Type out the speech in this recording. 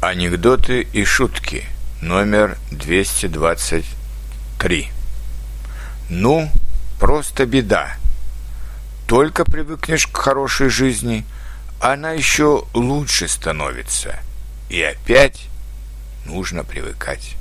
Анекдоты и шутки. Номер 223. Ну, просто беда. Только привыкнешь к хорошей жизни, она еще лучше становится. И опять нужно привыкать.